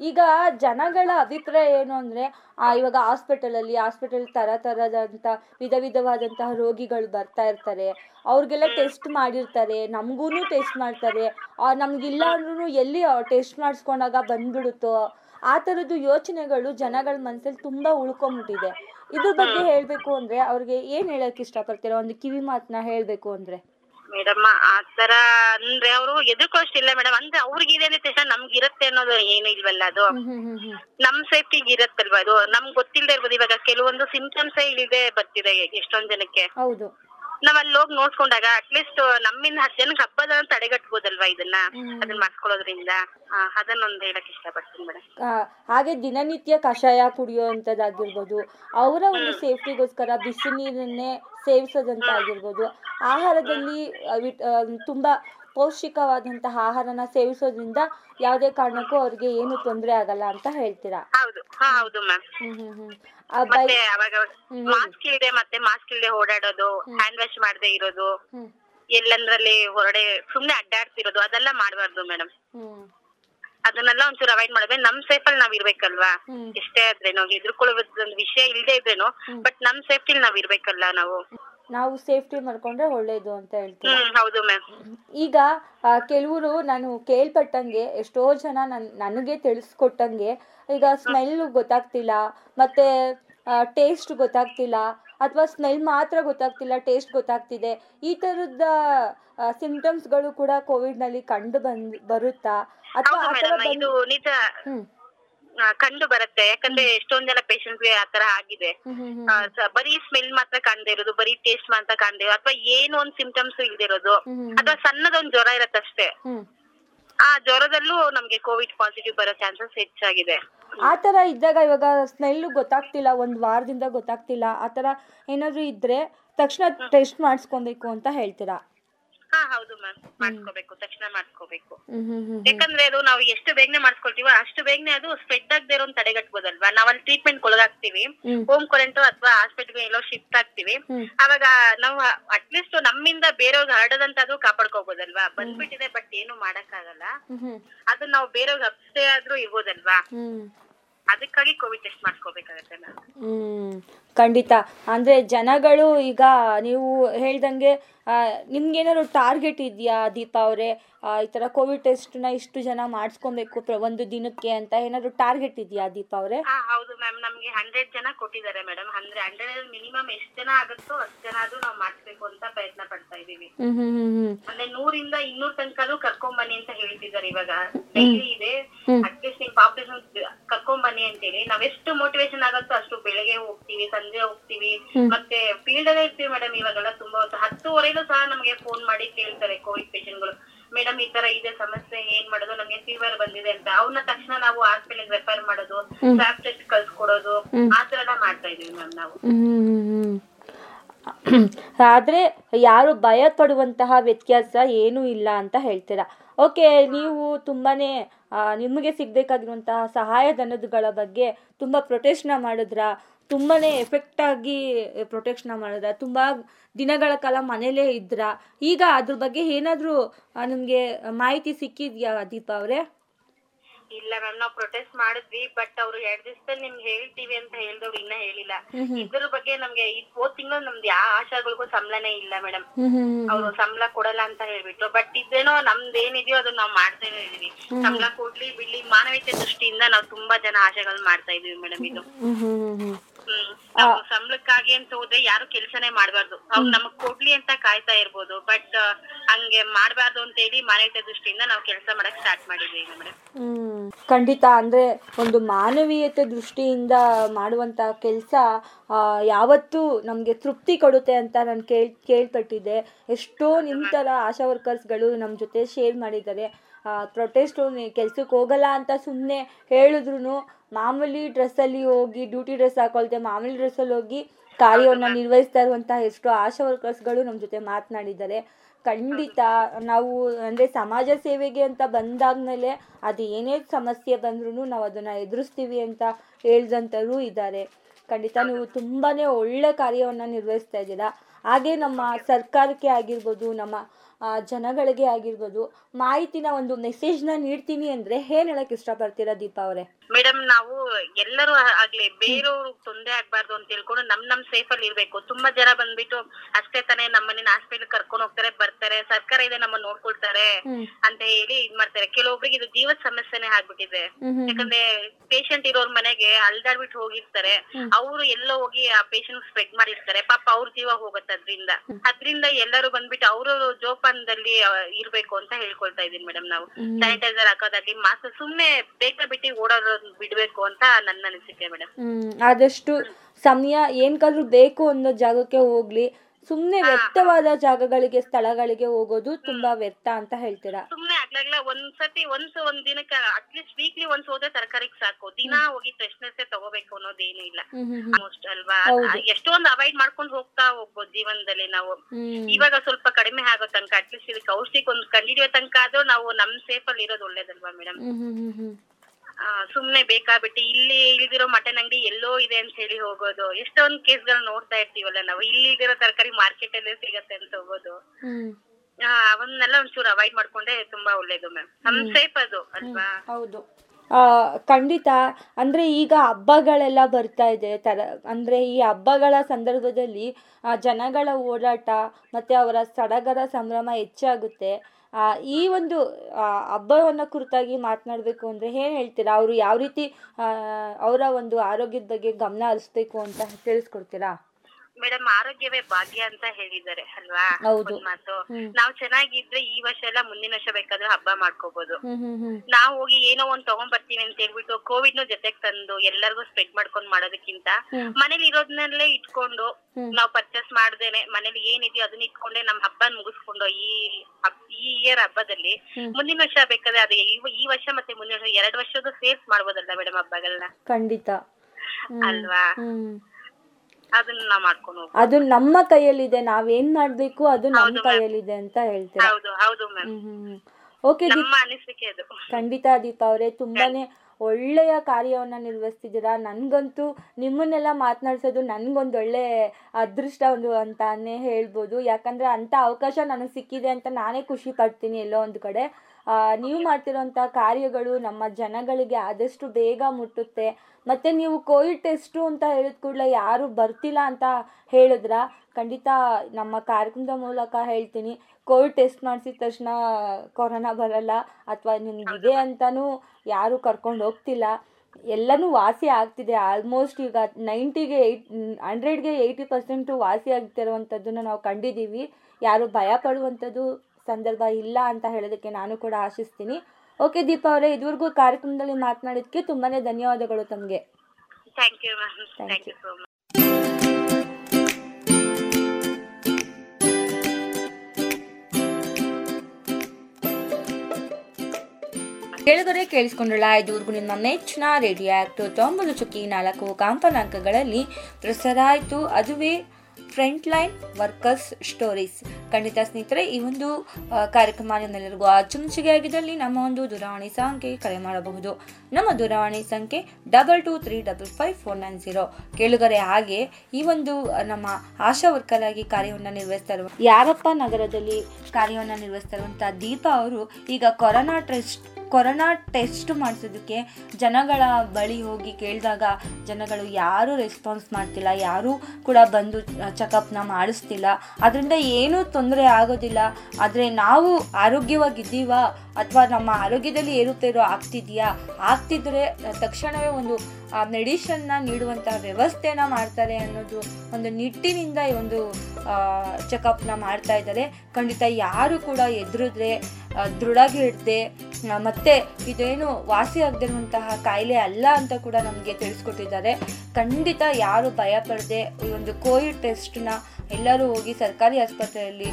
ಈಗ ಜನಗಳ ಅಭಿಪ್ರಾಯ ಏನು ಅಂದ್ರೆ ಆ, ಇವಾಗ ಹಾಸ್ಪಿಟಲ್ ಅಲ್ಲಿ ಹಾಸ್ಪಿಟಲ್ ತರ ತರದಂತ ವಿಧ ವಿಧವಾದಂತಹ ರೋಗಿಗಳು ಬರ್ತಾ ಇರ್ತಾರೆ. ಅವ್ರಿಗೆಲ್ಲ ಟೆಸ್ಟ್ ಮಾಡಿರ್ತಾರೆ ನಮ್ಗೂನು ಟೆಸ್ಟ್ ಮಾಡ್ತಾರೆ. ಆ, ನಮ್ಗಿಲ್ಲ ಅಂದ್ರೂ ಎಲ್ಲಿ ಟೆಸ್ಟ್ ಮಾಡಿಸ್ಕೊಂಡಾಗ ಬಂದ್ಬಿಡುತ್ತೋ? ಆ ತರದ್ದು ಯೋಚನೆಗಳು ಜನಗಳ ಮನಸ್ಸಲ್ಲಿ ತುಂಬಾ ಉಳ್ಕೊಂಬಿಟ್ಟಿದೆ. ಇದ್ರ ಬಗ್ಗೆ ಹೇಳ್ಬೇಕು ಅಂದ್ರೆ ಅವ್ರಿಗೆ ಏನ್ ಹೇಳಕ್ ಇಷ್ಟಪಡ್ತೀರಾ? ಒಂದು ಕಿವಿ ಮಾತನ್ನ ಹೇಳ್ಬೇಕು ಅಂದ್ರೆ. ಮೇಡಮ್ ಆತರ ತರ ಅಂದ್ರೆ ಅವರು ಎದಕ್ಕೋಷ್ಟಿಲ್ಲ ಮೇಡಮ್. ಅಂದ್ರೆ ಅವ್ರಿಗೆ ಅಂದ ತಕ್ಷಣ ನಮ್ಗೆ ಇರುತ್ತೆ ಅನ್ನೋದು ಏನು ಇಲ್ವಲ್ಲ ಅದು. ನಮ್ ಸೇಫ್ಟಿಗೆ ಇರತ್ತಲ್ವಾ ಅದು? ನಮ್ಗೆ ಗೊತ್ತಿಲ್ಲದೆ ಇರ್ಬೋದು. ಇವಾಗ ಕೆಲವೊಂದು ಸಿಂಪ್ಟಮ್ಸ್ ಇಳಿದೆ ಬರ್ತಿದೆ ಎಷ್ಟೊಂದ್ ಜನಕ್ಕೆ. ಹೌದು. ನಾವ್ ಅಲ್ಲಿ ಹೋಗಿ ನೋಡ್ಕೊಂಡಾಗ ಅಟ್ಲೀಸ್ಟ್ ನಮ್ಮಿಂದ ಹತ್ತು ಜನಕ್ಕೆ ಹಬ್ಬದ ತಡೆಗಟ್ಬೋದಲ್ವಾ ಇದನ್ನ? ಅದನ್ನ ಮಾಡ್ಕೊಳ್ಳೋದ್ರಿಂದ. ಅದನ್ನೊಂದು ಅದನ್ನೊಂದ್ ಹೇಳಕ್ ಇಷ್ಟಪಡ್ತೀನಿ ಮೇಡಮ್. ಹಾಗೆ ದಿನನಿತ್ಯ ಕಷಾಯ ಕುಡಿಯುವಂತದ್ದಾಗಿರ್ಬೋದು. ಅವರ ಒಂದು ಸೇಫ್ಟಿಗೋಸ್ಕರ ಬಿಸಿ ನೀರನ್ನೇ ಸೇವಿಸೋದಂತ ಆಗಿರ್ಬೋದು ಆಹಾರದಲ್ಲಿ ತುಂಬಾ ಪೌಷ್ಟಿಕವಾದಂತಹ ಆಹಾರನ ಸೇವಿಸೋದ್ರಿಂದ ಯಾವುದೇ ಕಾರಣಕ್ಕೂ ಅವ್ರಿಗೆ ಏನು ತೊಂದರೆ ಆಗಲ್ಲ ಅಂತ ಹೇಳ್ತೀರಾ? ಹೌದು. ಹಾ ಹೌದು ಮ್ಯಾಮ್. ಹ್ಮ್ ಹ್ಮ್ ಮತ್ತೆ ಅವಾಗ ಮಾಸ್ಕ್ ಇಲ್ಲದೆ ಮತ್ತೆ ಮಾಸ್ಕ್ ಇಲ್ಲದೆ ಓಡಾಡೋದು ಹ್ಯಾಂಡ್ ವಾಶ್ ಮಾಡದೆ ಇರೋದು ಎಲ್ಲಂದ್ರಲ್ಲಿ ಹೊರಡೆ ಸುಮ್ನೆ ಅಡ್ಡಾಡ್ತಿರೋದು ಅದೆಲ್ಲ ಮಾಡಬಾರ್ದು ಮೇಡಮ್. ಅದನ್ನೆಲ್ಲ ಒಂಚೂರು ಅವಾಯ್ಡ್ ಮಾಡಬೇಕು ನಮ್ ಸೇಫ್ ಅಲ್ಲಿ ನಾವ್ ಇರ್ಬೇಕಲ್ವಾ? ಇಷ್ಟೇ ಎಷ್ಟೇ ಆದ್ರೇನು ಎದುರ್ಕೊಳ್ಳೋದ್ ವಿಷಯ ಇಲ್ದೇ ಇದ್ರೇನು ಬಟ್ ನಮ್ ಸೇಫ್ಟಿಲಿ ನಾವ್ ಇರ್ಬೇಕಲ್ಲ ನಾವು? ನಾವು ಸೇಫ್ಟಿ ಮಾಡ್ಕೊಂಡ್ರೆ ಒಳ್ಳೇದು ಅಂತ ಹೇಳ್ತೀವಿ ಹೌದು ಮ್ಯಾಮ್ ಈಗ ಕೆಲವರು ನಾನು ಕೇಳ್ಪಟ್ಟಂಗೆ ಎಷ್ಟೋ ಜನ ನನ್ ನನಗೆ ತಿಳಿಸ್ಕೊಟ್ಟಂಗೆ ಈಗ ಸ್ಮೆಲ್ ಗೊತ್ತಾಗ್ತಿಲ್ಲ ಮತ್ತೆ ಟೇಸ್ಟ್ ಗೊತ್ತಾಗ್ತಿಲ್ಲ ಅಥವಾ ಸ್ಮೆಲ್ ಮಾತ್ರ ಗೊತ್ತಾಗ್ತಿಲ್ಲ ಟೇಸ್ಟ್ ಗೊತ್ತಾಗ್ತಿದೆ ಈ ಥರದ ಸಿಂಪ್ಟಮ್ಸ್ಗಳು ಕೂಡ ಕೋವಿಡ್ನಲ್ಲಿ ಕಂಡು ಬಂದ್ ಬರುತ್ತಾ? ಹೌದು ಮೇಡಮ್ ಇದು ನಿಜ. ಕಂಡು ಬರುತ್ತೆ. ಯಾಕಂದ್ರೆ ಎಷ್ಟೊಂದ್ ಜನ ಪೇಷಂಟ್ಗೆ ಆತರ ಆಗಿದೆ. ಬರೀ ಸ್ಮೆಲ್ ಮಾತ್ರ ಕಾಣದೇ ಇರೋದು ಬರೀ ಟೇಸ್ಟ್ ಮಾತ್ರ ಕಾಣದೇ ಇರೋದು ಅಥವಾ ಏನು ಒಂದ್ ಸಿಂಪ್ಟಮ್ಸ್ ಇಲ್ದಿರೋದು ಹ್ಮ್ ಅಥವಾ ಸಣ್ಣದೊಂದ್ ಜ್ವರ ಇರತ್ತಷ್ಟೇ. ಆ ಜ್ವರದಲ್ಲೂ ನಮ್ಗೆ ಕೋವಿಡ್ ಪಾಸಿಟಿವ್ ಬರೋ ಚಾನ್ಸಸ್ ಹೆಚ್ಚಾಗಿದೆ. ಆತರ ಇದ್ದಾಗ ಇವಾಗ ಸ್ಮೆಲ್ ಗೊತ್ತಾಗ್ತಿಲ್ಲ ಒಂದ್ ವಾರದಿಂದ ಗೊತ್ತಾಗ್ತಿಲ್ಲ ಆತರ ಏನಾದ್ರು ಇದ್ರೆ ತಕ್ಷಣ ಟೆಸ್ಟ್ ಮಾಡಿಸ್ಕೊಬೇಕು ಅಂತ ಹೇಳ್ತೀರಾ? ಹಾ ಹೌದು ಮ್ಯಾಮ್ ಮಾಡ್ಕೋಬೇಕು ತಕ್ಷಣ ಮಾಡ್ಕೋಬೇಕು. ಯಾಕಂದ್ರೆ ಅದು ನಾವು ಎಷ್ಟು ಬೇಗನೆ ಮಾಡ್ಕೊಳ್ತೀವೋ ಅಷ್ಟು ಬೇಗನೆ ಅದು ಸ್ಪ್ರೆಡ್ ಆಗದೆ ಇರೋ ತಡೆಗಟ್ಬೋದಲ್ವಾ? ನಾವ್ ಅಲ್ಲಿ ಟ್ರೀಟ್ಮೆಂಟ್ ಒಳಗಾಗ್ತಿವಿ ಹ್ಮ್. ಕ್ವಾರಂಟೈನ್ ಅಥವಾ ಹಾಸ್ಪಿಟಲ್ ಎಲ್ಲೋ ಶಿಫ್ಟ್ ಆಗ್ತಿವಿ. ಅವಾಗ ನಾವು ಅಟ್ಲೀಸ್ಟ್ ನಮ್ಮಿಂದ ಬೇರೆಯವ್ರಿಗೆ ಹರಡದಂತಾದ್ರೂ ಕಾಪಾಡ್ಕೋಬೋದಲ್ವಾ? ಬಂದ್ಬಿಟ್ಟಿದೆ ಬಟ್ ಏನು ಮಾಡಕ್ಕಾಗಲ್ಲ. ಅದು ನಾವು ಬೇರೆಯವ್ರಿಗೆ ಹಬ್ಸೇ ಆದ್ರೂ ಇರ್ಬೋದಲ್ವಾ? ಅದಕ್ಕಾಗಿ ಕೋವಿಡ್ ಟೆಸ್ಟ್ ಮಾಡ್ಕೋಬೇಕಾಗತ್ತೆ ಮ್ಯಾಮ್ ಹ್ಮ್. ಖಂಡಿತ. ಅಂದರೆ ಜನಗಳು ಈಗ ನೀವು ಹೇಳ್ದಂಗೆ ನಿಮ್ಗೇನಾದ್ರು ಟಾರ್ಗೆಟ್ ಇದೆಯಾ ದೀಪಾ ಅವರೇ? ಈ ಥರ ಕೋವಿಡ್ ಟೆಸ್ಟ್ನ ಇಷ್ಟು ಜನ ಮಾಡಿಸ್ಕೊಬೇಕು ಒಂದು ದಿನಕ್ಕೆ ಅಂತ ಏನಾದ್ರು ಟಾರ್ಗೆಟ್ ಇದೆಯಾ ದೀಪಾ ಅವರೇ? ಹಾ ಹೌದು ಮ್ಯಾಮ್. ನಮ್ಗೆ ಹಂಡ್ರೆಡ್ ಜನ ಕೊಟ್ಟಿದ್ದಾರೆ ಮೇಡಮ್. ಅಂದ್ರೆ ಹಂಡ್ರೆಡ್ ಮಿನಿಮಮ್ ಎಷ್ಟ್ ಜನ ಆಗುತ್ತೋ ಅಷ್ಟ್ ಜನ ಆದ್ರೂ ನಾವು ಮಾಡಿಸ್ಬೇಕು ಅಂತ ಪ್ರಯತ್ನ ಪಡ್ತಾ ಇದೀವಿ ಅಂದ್ರೆ ನೂರಿಂದ ಇನ್ನೂರ್ ತನಕನೂ ಕರ್ಕೊಂಡ್ ಬನ್ನಿ ಅಂತ ಹೇಳ್ತಿದ್ದಾರೆ ಇವಾಗ. ಡೈಲಿ ಇದೆ. ಅಟ್ಲೀಸ್ಟ್ ನಿಮ್ ಪಾಪ್ಯುಲೇಷನ್ ಕರ್ಕೊಂಡ್ ಬನ್ನಿ ಅಂತೇಳಿ. ನಾವ್ ಎಷ್ಟು ಮೋಟಿವೇಶನ್ ಆಗುತ್ತೋ ಅಷ್ಟು ಬೆಳಗ್ಗೆ ಹೋಗ್ತೀವಿ ಸಂಜೆ ಹೋಗ್ತೀವಿ. ಮತ್ತೆ ಫೀಲ್ಡ್ ಅಲ್ಲೇ ಇರ್ತೀವಿ ಮೇಡಮ್ ಇವಾಗೆಲ್ಲ ತುಂಬಾ ಹೊತ್ತು ಹತ್ತುವರೆಗೂ ಸಹ ನಮಗೆ ಫೋನ್ ಮಾಡಿ ಕೇಳ್ತಾರೆ ಕೋವಿಡ್ಗಳು ಮೇಡಮ್ ಈ ತರ ಇದೆ ಸಮಸ್ಯೆ ಏನ್ ಮಾಡೋದು? ನಮ್ಗೆ ಫೀವರ್ ಬಂದಿದೆ ಅಂತ. ಅವ್ನ ತಕ್ಷಣ ನಾವು ಹಾಸ್ಪಿಟಲ್ ರೆಫರ್ ಮಾಡೋದು ಸ್ವಾಬ್ ಟೆಸ್ಟ್ ಕಳ್ಸ್ಕೊಡೋದು ಆ ತರ ಎಲ್ಲ ಮಾಡ್ತಾ ಇದೀವಿ ಮ್ಯಾಮ್ ನಾವು. ಆದ್ರೆ ಯಾರು ಭಯ ಪಡುವಂತಹ ವ್ಯತ್ಯಾಸ ಏನೂ ಇಲ್ಲ ಅಂತ ಹೇಳ್ತೀರಾ? ಓಕೆ ನೀವು ತುಂಬಾನೇ ನಿಮಗೆ ಸಿಗಬೇಕಾಗಿರುವಂತಹ ಸಹಾಯಧನಗಳ ಬಗ್ಗೆ ತುಂಬ ಪ್ರೊಟೆಸ್ಟ್ನ ಮಾಡಿದ್ರ? ತುಂಬಾ ಎಫೆಕ್ಟಾಗಿ ಪ್ರೊಟೆಕ್ಷನ್ ಮಾಡಿದ್ರ ತುಂಬ ದಿನಗಳ ಕಾಲ ಮನೇಲೇ ಇದ್ರ. ಈಗ ಅದ್ರ ಬಗ್ಗೆ ಏನಾದರೂ ನಿಮ್ಗೆ ಮಾಹಿತಿ ಸಿಕ್ಕಿದ್ಯಾ ದೀಪಾ ಅವ್ರೆ? ಇಲ್ಲ ಮ್ಯಾಮ್ ನಾವ್ ಪ್ರೊಟೆಸ್ಟ್ ಮಾಡಿದ್ವಿ ಬಟ್ ಅವ್ರು ಎರಡ್ ದಿವಸದಲ್ಲಿ ನಿಮ್ಗೆ ಹೇಳ್ತೀವಿ ಅಂತ ಹೇಳ್ದವ್ರು ಇನ್ನ ಹೇಳಿಲ್ಲ. ಇದ್ರ ಬಗ್ಗೆ ನಮ್ಗೆ ಈ ಹೋದ್ ತಿಂಗಳು ನಮ್ದು ಯಾವ ಆಶಾಗಳಿಗೂ ಸಂಬಳನೇ ಇಲ್ಲ ಮೇಡಮ್ ಅವ್ರು ಸಂಬಳ ಕೊಡಲ್ಲ ಅಂತ ಹೇಳ್ಬಿಟ್ರು. ಬಟ್ ಇದೇನೋ ನಮ್ದು ಏನಿದೆಯೋ ಅದನ್ನ ನಾವ್ ಮಾಡ್ತಾ ಇದೀವಿ ಸಂಬಳ ಕೊಡ್ಲಿ ಬಿಡ್ಲಿ ಮಾನವೀಯತೆ ದೃಷ್ಟಿಯಿಂದ ನಾವ್ ತುಂಬಾ ಜನ ಆಶೆಗಳನ್ನ ಮಾಡ್ತಾ ಇದೀವಿ ಮೇಡಮ್ ಇದು. ನಾವು ಸಂಬಳಕ್ಕಾಗಿ ಅಂತ ಹೋದ್ರೆ ಯಾರು ಕೆಲ್ಸನೇ ಮಾಡ್ಬಾರ್ದು. ಅವ್ರು ನಮಗ್ ಕೊಡ್ಲಿ ಅಂತ ಕಾಯ್ತಾ ಇರ್ಬೋದು. ಬಟ್ ಹಂಗೆ ಮಾಡ್ಬಾರ್ದು ಅಂತ ಹೇಳಿ ಮಾನವೀಯತೆ ದೃಷ್ಟಿಯಿಂದ ನಾವು ಕೆಲಸ ಮಾಡಕ್ ಸ್ಟಾರ್ಟ್ ಮಾಡಿದ್ವಿ ಈಗ ಮೇಡಮ್ ಹ್ಮ್. ಖಂಡಿತ. ಅಂದ್ರೆ ಒಂದು ಮಾನವೀಯತೆ ದೃಷ್ಟಿಯಿಂದ ಮಾಡುವಂತ ಕೆಲಸ ಯಾವತ್ತೂ ನಮಗೆ ತೃಪ್ತಿ ಕೊಡುತ್ತೆ ಅಂತ ನಾನು ಕೇಳ್ ಕೇಳ್ಪಟ್ಟಿದ್ದೆ. ಎಷ್ಟೋ ನಿಮ್ಮ ಥರ ಆಶಾ ವರ್ಕರ್ಸ್ಗಳು ನಮ್ಮ ಜೊತೆ ಶೇರ್ ಮಾಡಿದ್ದಾರೆ. ಪ್ರೊಟೆಸ್ಟ್ ಕೆಲ್ಸಕ್ಕೆ ಹೋಗಲ್ಲ ಅಂತ ಸುಮ್ಮನೆ ಹೇಳಿದ್ರು ಮಾಮೂಲಿ ಡ್ರೆಸ್ಸಲ್ಲಿ ಹೋಗಿ ಡ್ಯೂಟಿ ಡ್ರೆಸ್ ಹಾಕೊಳ್ತೆ, ಮಾಮೂಲಿ ಡ್ರೆಸ್ಸಲ್ಲಿ ಹೋಗಿ ಕಾರ್ಯವನ್ನು ನಿರ್ವಹಿಸ್ತಾ ಇರುವಂಥ ಎಷ್ಟೋ ಆಶಾ ವರ್ಕರ್ಸ್ಗಳು ನಮ್ಮ ಜೊತೆ ಮಾತನಾಡಿದ್ದಾರೆ. ಖಂಡಿತ ನಾವು ಅಂದರೆ ಸಮಾಜ ಸೇವೆಗೆ ಅಂತ ಬಂದಾದ್ಮೇಲೆ ಅದು ಏನೇ ಸಮಸ್ಯೆ ಬಂದ್ರೂ ನಾವು ಅದನ್ನು ಎದುರಿಸ್ತೀವಿ ಅಂತ ಹೇಳ್ದಂಥವ್ರು ಇದ್ದಾರೆ. ಖಂಡಿತ ನೀವು ತುಂಬಾ ಒಳ್ಳೆ ಕಾರ್ಯವನ್ನು ನಿರ್ವಹಿಸ್ತಾ ಇದ್ದೀರಾ. ಹಾಗೆ ನಮ್ಮ ಸರ್ಕಾರಕ್ಕೆ ಆಗಿರ್ಬೋದು, ನಮ್ಮ ಜನಗಳಿಗೆ ಆಗಿರ್ಬೋದು, ಮಾಹಿತಿನ ಒಂದು ಮೆಸೇಜ್ನ ನೀಡ್ತೀನಿ ಅಂದರೆ ಏನು ಹೇಳೋಕ್ಕೆ ಇಷ್ಟಪಡ್ತೀರಾ ದೀಪಾ ಅವರೇ? ಮೇಡಮ್ ನಾವು ಎಲ್ಲರೂ ಆಗ್ಲಿ ಬೇರೆಯವ್ರು ತೊಂದರೆ ಆಗ್ಬಾರ್ದು ಅಂತ ಹೇಳ್ಕೊಂಡು ನಮ್ ನಮ್ ಸೇಫ್ ಅಲ್ಲಿ ಇರ್ಬೇಕು. ತುಂಬಾ ಜನ ಬಂದ್ಬಿಟ್ಟು ಅಷ್ಟೇ ತಾನೇ ನಮ್ಮನ್ನ ಹಾಸ್ಪಿಟಲ್ ಕರ್ಕೊಂಡು ಹೋಗ್ತಾರೆ ಬರ್ತಾರೆ ಸರ್ಕಾರ ಇದೆ ನಮ್ಮ ನೋಡ್ಕೊಳ್ತಾರೆ ಅಂತ ಹೇಳಿ ಇದ್ ಮಾಡ್ತಾರೆ. ಕೆಲವೊಬ್ರಿಗೆ ಇದು ಜೀವದ ಸಮಸ್ಯೆನೆ ಆಗ್ಬಿಟ್ಟಿದೆ. ಯಾಕಂದ್ರೆ ಪೇಷಂಟ್ ಇರೋರ್ ಮನೆಗೆ ಅಲ್ದಾಡ್ಬಿಟ್ಟು ಹೋಗಿರ್ತಾರೆ. ಅವ್ರು ಎಲ್ಲೋ ಹೋಗಿ ಆ ಪೇಷಂಟ್ ಸ್ಪ್ರೆಡ್ ಮಾಡಿರ್ತಾರೆ. ಪಾಪ ಅವ್ರ ಜೀವ ಹೋಗತ್ತೆ ಅದ್ರಿಂದ ಅದ್ರಿಂದ ಎಲ್ಲರೂ ಬಂದ್ಬಿಟ್ಟು ಅವ್ರವ್ರ ಜೋಪಾನದಲ್ಲಿ ಇರ್ಬೇಕು ಅಂತ ಹೇಳ್ಕೊಳ್ತಾ ಇದೀನಿ ಮೇಡಮ್ ನಾವು. ಸ್ಯಾನಿಟೈಸರ್ ಹಾಕೋದಾಗ್ಲಿ ಮಾಸ್ಕ್ ಸುಮ್ನೆ ಬೇಕಾ ಬಿಟ್ಟು ಓಡೋದು ಬಿಡ್ಬೇಕು ಅಂತ ನನ್ನ ಅನಿಸಿಕೆ ಮೇಡಮ್. ಆದಷ್ಟು ಸಮಯ ಏನ್ಕಾದ್ರೂ ಬೇಕು ಅನ್ನೋ ಜಾಗಕ್ಕೆ ಹೋಗ್ಲಿ. ಸುಮ್ನೆ ವ್ಯರ್ಥವಾದ ಜಾಗಗಳಿಗೆ ಸ್ಥಳಗಳಿಗೆ ಹೋಗೋದು ತುಂಬಾ ವ್ಯರ್ಥ ಅಂತ ಹೇಳ್ತೀರಾ? ಸುಮ್ನೆ ಆಗ್ಲಾಗ್ಲ ಒಂದ್ಸತಿ ಒಂದ್ಸ ಒಂದ್ ದಿನಕ್ಕೆ ಅಟ್ಲೀಸ್ಟ್ ವೀಕ್ಲಿ ಒಂದ್ಸ ಹೋದ್ರೆ ತರಕಾರಿಗೆ ಸಾಕು. ದಿನ ಹೋಗಿ ಫ್ರೆಶ್ನೆಸ್ ತಗೋಬೇಕು ಅನ್ನೋದೇನು ಇಲ್ಲ. ಆಲ್ಮೋಸ್ಟ್ ಅಲ್ವಾ? ಎಷ್ಟೊಂದು ಅವಾಯ್ಡ್ ಮಾಡ್ಕೊಂಡು ಹೋಗ್ತಾ ಹೋಗ್ಬೋದು ಜೀವನದಲ್ಲಿ ನಾವು. ಇವಾಗ ಸ್ವಲ್ಪ ಕಡಿಮೆ ಆಗೋ ತನಕ ಅಟ್ಲೀಸ್ಟ್ ಇದಕ್ಕೆ ಔಷಧಿ ಒಂದ್ ಕಂಡಿಡಿಯೋ ತನಕ ಆದ್ರೂ ನಾವು ನಮ್ ಸೇಫ್ ಅಲ್ಲಿ ಇರೋದು ಒಳ್ಳೇದಲ್ವಾ ಮೇಡಮ್? ಸುಮ್ನೆ ಬೇಕಾಬಿಟ್ಟು ಇಲ್ಲಿ ಇಲ್ದಿರೋ ಮಟನ್ ಅಂಗಡಿ ಎಲ್ಲೋ ಇದೆ ಅಂತ ಹೇಳಿ ಹೋಗೋದು. ಎಷ್ಟೊಂದ್ ಕೇಸ್ಗಳು ನೋಡ್ತಾ ಇರ್ತೀವಲ್ಲ ನಾವು. ಇಲ್ಲಿ ಇಲ್ದಿರೋ ತರಕಾರಿ ಮಾರ್ಕೆಟ್ ಅಲ್ಲೇ ಸಿಗತ್ತೆ ಅಂತ ಹೋಗೋದು. ಅವನ್ನೆಲ್ಲ ಒಂಚೂರು ಅವಾಯ್ಡ್ ಮಾಡ್ಕೊಂಡೆ ತುಂಬಾ ಒಳ್ಳೇದು ಮ್ಯಾಮ್ ನಮ್ ಸೇಫ್ ಅದು ಅಲ್ವಾ? ಹೌದು. ಖಂಡಿತ. ಅಂದರೆ ಈಗ ಹಬ್ಬಗಳೆಲ್ಲ ಬರ್ತಾ ಇದೆ. ತರ, ಅಂದರೆ ಈ ಹಬ್ಬಗಳ ಸಂದರ್ಭದಲ್ಲಿ ಜನಗಳ ಓಡಾಟ ಮತ್ತು ಅವರ ಸಡಗರ ಸಂಭ್ರಮ ಹೆಚ್ಚಾಗುತ್ತೆ. ಈ ಒಂದು ಹಬ್ಬವನ್ನು ಕುರಿತಾಗಿ ಮಾತನಾಡಬೇಕು ಅಂದರೆ ಏನು ಹೇಳ್ತೀರಾ? ಅವರು ಯಾವ ರೀತಿ ಅವರ ಒಂದು ಆರೋಗ್ಯದ ಬಗ್ಗೆ ಗಮನ ಹರಿಸ್ಬೇಕು ಅಂತ ತಿಳಿಸ್ಕೊಡ್ತೀರಾ? ಮೇಡಮ್ ಆರೋಗ್ಯವೇ ಭಾಗ್ಯ ಅಂತ ಹೇಳಿದ್ದಾರೆ ಅಲ್ವಾ ಹೌದು. ಒಂದ್ ಮಾತು ಹ್ಮ್. ನಾವ್ ಚೆನ್ನಾಗಿದ್ರೆ ಈ ವರ್ಷ ಎಲ್ಲ ಮುಂದಿನ ವರ್ಷ ಬೇಕಾದ್ರೆ ಹಬ್ಬ ಮಾಡ್ಕೋಬಹುದು ಹ್ಮ್ ಹ್ಮ್ ಹ್ಮ್ ನಾವ್ ಹೋಗಿ ಏನೋ ಒಂದ್ ತಗೊಂಡ್ ಬರ್ತೀವಿ ಅಂತ ಹೇಳ್ಬಿಟ್ಟು ಕೋವಿಡ್ ನು ಜೊತೆಗ್ ತಂದು ಎಲ್ಲರಿಗೂ ಸ್ಪ್ರೆಡ್ ಮಾಡ್ಕೊಂಡ್ ಮಾಡೋದಕ್ಕಿಂತ ಹ್ಮ್. ಮನೇಲಿ ಇರೋದ್ನಲ್ಲೇ ಇಟ್ಕೊಂಡು ಹ್ಮ್. ನಾವ್ ಪರ್ಚೇಸ್ ಮಾಡ್ದೇನೆ ಮನೇಲಿ ಏನಿದೆಯೋ ಅದನ್ನ ಇಟ್ಕೊಂಡೆ ನಮ್ ಹಬ್ಬ ಮುಗಿಸ್ಕೊಂಡು ಈ ಹಬ್- ಈ ಇಯರ್ ಹಬ್ಬದಲ್ಲಿ ಹ್ಮ್. ಮುಂದಿನ ವರ್ಷ ಬೇಕಾದ್ರೆ ಅದು ಈ- ಈ ವರ್ಷ ಮತ್ತೆ ಮುಂದಿನ ವರ್ಷ ಎರಡ್ ವರ್ಷದ ಸೇರ್ಸ್ ಮಾಡ್ಬೋದಲ್ಲ ಮೇಡಮ್ ಹಬ್ಬಗಳನ್ನ ಖಂಡಿತ ಹ್ಮ್. ಅಲ್ವಾ ಹ್ಮ್ ಅದನ್ನ ನಾವ್ ಮಾಡ್ಕೊಂಡು ಹೋಗ್ಬೋದು ಅದು ನಮ್ಮ ಕೈಯಲ್ಲಿದೆ ನಾವೇನ್ ಮಾಡ್ಬೇಕು ಅದು ನಮ್ಮ ಕೈಯಲ್ಲಿದೆ ಅಂತ ಹೇಳ್ತೀರಾ? ಓಕೆ ಖಂಡಿತ ದೀಪಾ ಅವರೇ ತುಂಬಾನೇ ಒಳ್ಳೆಯ ಕಾರ್ಯವನ್ನ ನಿರ್ವಹಿಸ್ತಿದ್ದೀರಾ? ನನ್ಗಂತೂ ನಿಮ್ಮನ್ನೆಲ್ಲ ಮಾತನಾಡ್ಸೋದು ನನ್ಗೊಂದು ಒಳ್ಳೆ ಅದೃಷ್ಟ ಒಂದು ಅಂತಾನೆ ಹೇಳ್ಬೋದು. ಯಾಕಂದ್ರೆ ಅಂತ ಅವಕಾಶ ನನಗೆ ಸಿಕ್ಕಿದೆ ಅಂತ ನಾನೇ ಖುಷಿ ಪಡ್ತೀನಿ ಎಲ್ಲೋ ಒಂದು ಕಡೆ. ನೀವು ಮಾಡ್ತಿರೋಂಥ ಕಾರ್ಯಗಳು ನಮ್ಮ ಜನಗಳಿಗೆ ಆದಷ್ಟು ಬೇಗ ಮುಟ್ಟುತ್ತೆ. ಮತ್ತೆ ನೀವು ಕೋವಿಡ್ ಟೆಸ್ಟು ಅಂತ ಹೇಳಿದ ಕೂಡಲೇ ಯಾರು ಬರ್ತಿಲ್ಲ ಅಂತ ಹೇಳಿದ್ರ, ಖಂಡಿತ ನಮ್ಮ ಕಾರ್ಯಕ್ರಮದ ಮೂಲಕ ಹೇಳ್ತೀನಿ. ಕೋವಿಡ್ ಟೆಸ್ಟ್ ಮಾಡಿಸಿದ ತಕ್ಷಣ ಕೊರೋನಾ ಬರಲ್ಲ, ಅಥವಾ ನಿಮ್ಗಿದೆ ಅಂತಾನೂ ಯಾರು ಕರ್ಕೊಂಡು ಹೋಗ್ತಿಲ್ಲ. ಎಲ್ಲನೂ ವಾಸಿ ಆಗ್ತಿದೆ. ಆಲ್ಮೋಸ್ಟ್ ಈಗ ನೈಂಟಿಗೆ ಏಯ್ಟ್ ಹಂಡ್ರೆಡ್ಗೆ ಏಯ್ಟಿ ಪರ್ಸೆಂಟು ವಾಸಿ ಆಗ್ತಿರುವಂಥದ್ದನ್ನು ನಾವು ಕಂಡಿದ್ದೀವಿ. ಯಾರು ಭಯ ಪಡುವಂಥದ್ದು ಸಂದರ್ಭ ಇಲ್ಲ ಅಂತ ಹೇಳೋದಕ್ಕೆ ನಾನು ಕೂಡ ಆಶಿಸ್ತೀನಿ. ಓಕೆ ದೀಪಾ ಅವರೇ ಇದುವರೆಗೂ ಕಾರ್ಯಕ್ರಮದಲ್ಲಿ ಮಾತನಾಡಿದಕ್ಕೆ ತುಂಬಾನೇ ಧನ್ಯವಾದಗಳು ತಮಗೆ. Thank you ma'am thank you so much ಕೆಳಗಡೆ ಕೇಳಿಸ್ಕೊಂಡ್ರಲ್ಲ ಇದುವರೆಗೂ ನಿಮ್ಮ ಮೆಚ್ಚಿನ ರೇಡಿಯೋ ಆ್ಯಕ್ಟು ತೊಂಬತ್ತು ಚುಕ್ಕಿ ನಾಲ್ಕು ಕಾಂಪನಾಂಕಗಳಲ್ಲಿ ಪ್ರಸಾರ ಆಯಿತು. ಅದುವೇ ಫ್ರಂಟ್ ಲೈನ್ ವರ್ಕರ್ಸ್ ಸ್ಟೋರೀಸ್ ಖಂಡಿತ ಸ್ನೇಹಿತರೆ, ಈ ಒಂದು ಕಾರ್ಯಕ್ರಮ ನಿಮ್ಮೆಲ್ಲರಿಗೂ ಅಚ್ಚುಮೆಚ್ಚುಗೆ ಆಗಿದ್ದಲ್ಲಿ ನಮ್ಮ ಒಂದು ದೂರವಾಣಿ ಸಂಖ್ಯೆ ಕರೆ ಮಾಡಬಹುದು. ನಮ್ಮ ದೂರವಾಣಿ ಸಂಖ್ಯೆ double two three double five four nine zero ಕೇಳುಗರೆ, ಹಾಗೆ ಈ ಒಂದು ನಮ್ಮ ಆಶಾ ವರ್ಕರ್ ಆಗಿ ಕಾರ್ಯವನ್ನು ನಿರ್ವಹಿಸ್ತಾ ಇರುವ ಯಾರಪ್ಪ ನಗರದಲ್ಲಿ ಕಾರ್ಯವನ್ನು ನಿರ್ವಹಿಸ್ತಾ ಇರುವಂತಹ ದೀಪಾ ಅವರು, ಈಗ ಕೊರೋನಾ ಟೆಸ್ಟ್ ಕೊರೋನಾ ಟೆಸ್ಟ್ ಮಾಡಿಸೋದಕ್ಕೆ ಜನಗಳ ಬಳಿ ಹೋಗಿ ಕೇಳಿದಾಗ ಜನಗಳು ಯಾರೂ ರೆಸ್ಪಾನ್ಸ್ ಮಾಡ್ತಿಲ್ಲ, ಯಾರೂ ಕೂಡ ಬಂದು ಚೆಕಪ್ನ ಮಾಡಿಸ್ತಿಲ್ಲ. ಅದರಿಂದ ಏನೂ ತೊಂದರೆ ಆಗೋದಿಲ್ಲ. ಆದರೆ ನಾವು ಆರೋಗ್ಯವಾಗಿದ್ದೀವ ಅಥವಾ ನಮ್ಮ ಆರೋಗ್ಯದಲ್ಲಿ ಏರುಪೇರು ಆಗ್ತಿದೆಯಾ ಆಗ್ತಿದ್ರೆ ತಕ್ಷಣವೇ ಒಂದು ಮೆಡಿಷನ್ನ ನೀಡುವಂಥ ವ್ಯವಸ್ಥೆನ ಮಾಡ್ತಾರೆ ಅನ್ನೋದು ಒಂದು ನಿಟ್ಟಿನಿಂದ ಈ ಒಂದು ಚೆಕಪ್ನ ಮಾಡ್ತಾ ಇದ್ದಾರೆ. ಖಂಡಿತ ಯಾರು ಕೂಡ ಎದುರಿದ್ರೆ ದೃಢಗಿಡದೆ ಮತ್ತೆ ಇದೇನು ವಾಸಿ ಆಗದಿರುವಂತಹ ಕಾಯಿಲೆ ಅಲ್ಲ ಅಂತ ಕೂಡ ನಮಗೆ ತಿಳಿಸ್ಕೊಟ್ಟಿದ್ದಾರೆ. ಖಂಡಿತ ಯಾರು ಭಯ ಪಡದೆ, ಈ ಒಂದು ಕೋವಿಡ್ ಟೆಸ್ಟ್ನ ಎಲ್ಲರೂ ಹೋಗಿ ಸರ್ಕಾರಿ ಆಸ್ಪತ್ರೆಯಲ್ಲಿ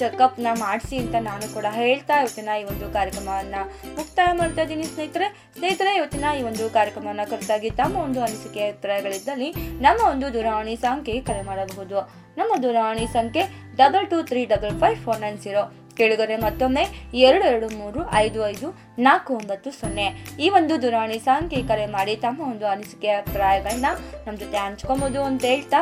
ಚೆಕಪ್ನ ಮಾಡಿಸಿ ಅಂತ ನಾನು ಕೂಡ ಹೇಳ್ತಾ ಇವತ್ತಿನ ಈ ಒಂದು ಕಾರ್ಯಕ್ರಮವನ್ನು ಮುಕ್ತಾಯ ಮಾಡ್ತಾ ಇದ್ದೀನಿ. ಸ್ನೇಹಿತರೆ ಸ್ನೇಹಿತರೆ, ಇವತ್ತಿನ ಈ ಒಂದು ಕಾರ್ಯಕ್ರಮವನ್ನು ಕುರಿತಾಗಿ ತಮ್ಮ ಒಂದು ಅನಿಸಿಕೆ, ಅಭಿಪ್ರಾಯಗಳಿದ್ದಲ್ಲಿ ನಮ್ಮ ಒಂದು ದೂರವಾಣಿ ಸಂಖ್ಯೆ ಕರೆ ಮಾಡಬಹುದು. ನಮ್ಮ ದೂರವಾಣಿ ಸಂಖ್ಯೆ double two three double five four nine zero ಕೇಳುಗರೆ ಮತ್ತೊಮ್ಮೆ ಎರಡು ಎರಡು ಮೂರು ಐದು ಐದು ನಾಲ್ಕು ಒಂಬತ್ತು ಸೊನ್ನೆ. ಈ ಒಂದು ದೂರವಾಣಿ ಸಂಖ್ಯೆ ಕರೆ ಮಾಡಿ ತಮ್ಮ ಒಂದು ಅನಿಸಿಕೆ ಅಭಿಪ್ರಾಯಗಳನ್ನ ನಮ್ಮ ಜೊತೆ ಹಂಚ್ಕೊಬೋದು ಅಂತ ಹೇಳ್ತಾ,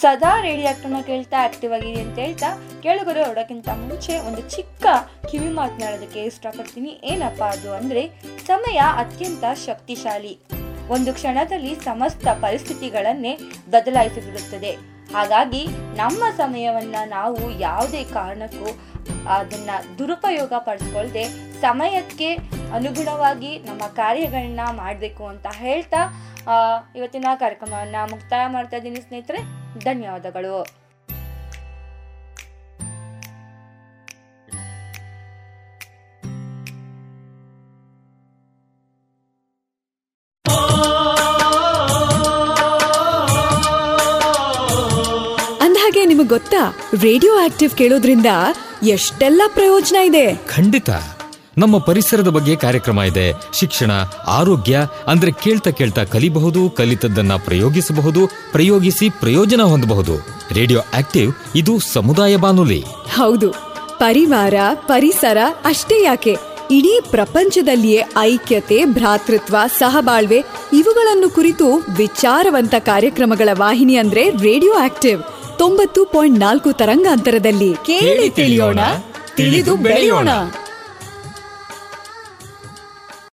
ಸದಾ ರೇಡಿಯೋ ಆಕ್ಟನ್ನ ಕೇಳ್ತಾ ಆಕ್ಟಿವ್ ಆಗಿದೆ ಅಂತ ಹೇಳ್ತಾ, ಕೇಳುಗರೆ ಹೊರಡೋಕ್ಕಿಂತ ಮುಂಚೆ ಒಂದು ಚಿಕ್ಕ ಕಿವಿ ಮಾತನಾಡೋದಕ್ಕೆ ಇಷ್ಟಪಡ್ತೀನಿ. ಏನಪ್ಪ ಅದು ಅಂದರೆ, ಸಮಯ ಅತ್ಯಂತ ಶಕ್ತಿಶಾಲಿ. ಒಂದು ಕ್ಷಣದಲ್ಲಿ ಸಮಸ್ತ ಪರಿಸ್ಥಿತಿಗಳನ್ನೇ ಬದಲಾಯಿಸಿಬಿಡುತ್ತದೆ. ಹಾಗಾಗಿ ನಮ್ಮ ಸಮಯವನ್ನು ನಾವು ಯಾವುದೇ ಕಾರಣಕ್ಕೂ ಅದನ್ನ ದುರುಪಯೋಗ ಪಡಿಸ್ಕೊಳ್ದೆ ಸಮಯಕ್ಕೆ ಅನುಗುಣವಾಗಿ ನಮ್ಮ ಕಾರ್ಯಗಳನ್ನ ಮಾಡಬೇಕು ಅಂತ ಹೇಳ್ತಾ ಇವತ್ತಿನ ಕಾರ್ಯಕ್ರಮವನ್ನು ಮುಕ್ತಾಯ ಮಾಡ್ತಾ ಇದ್ದೀನಿ ಸ್ನೇಹಿತರೆ. ಧನ್ಯವಾದಗಳು. ನಿಮಗೆ ಗೊತ್ತಾ? ರೇಡಿಯೋ ಆಕ್ಟಿವ್ ಕೇಳೋದ್ರಿಂದ ಎಷ್ಟೆಲ್ಲ ಪ್ರಯೋಜನ ಇದೆ? ಖಂಡಿತ. ನಮ್ಮ ಪರಿಸರದ ಬಗ್ಗೆ ಕಾರ್ಯಕ್ರಮ ಇದೆ. ಶಿಕ್ಷಣ ಆರೋಗ್ಯ ಅಂದ್ರೆ ಕೇಳ್ತಾ ಕೇಳ್ತಾ ಕಲಿಬಹುದು ಕಲಿತದ್ದನ್ನ ಪ್ರಯೋಗಿಸಬಹುದು ಪ್ರಯೋಗಿಸಿ ಪ್ರಯೋಜನ ಹೊಂದಬಹುದು. ರೇಡಿಯೋ ಆಕ್ಟಿವ್ ಇದು ಸಮುದಾಯ ಬಾನುಲಿ. ಹೌದು. ಪರಿವಾರ ಪರಿಸರ ಅಷ್ಟೇ ಯಾಕೆ? ಇಡೀ ಪ್ರಪಂಚದಲ್ಲಿಯೇ ಐಕ್ಯತೆ ಭ್ರಾತೃತ್ವ ಸಹಬಾಳ್ವೆ ಇವುಗಳನ್ನು ಕುರಿತು ವಿಚಾರವಂತ ಕಾರ್ಯಕ್ರಮಗಳ ವಾಹಿನಿ ಅಂದ್ರೆ ರೇಡಿಯೋ ಆಕ್ಟಿವ್ ತೊಂಬತ್ತು ಪಾಯಿಂಟ್ ನಾಲ್ಕು ತರಂಗಾಂತರದಲ್ಲಿ ಕೇಳಿ ತಿಳಿಯೋಣ ತಿಳಿದು ಬೆಳೆಯೋಣ.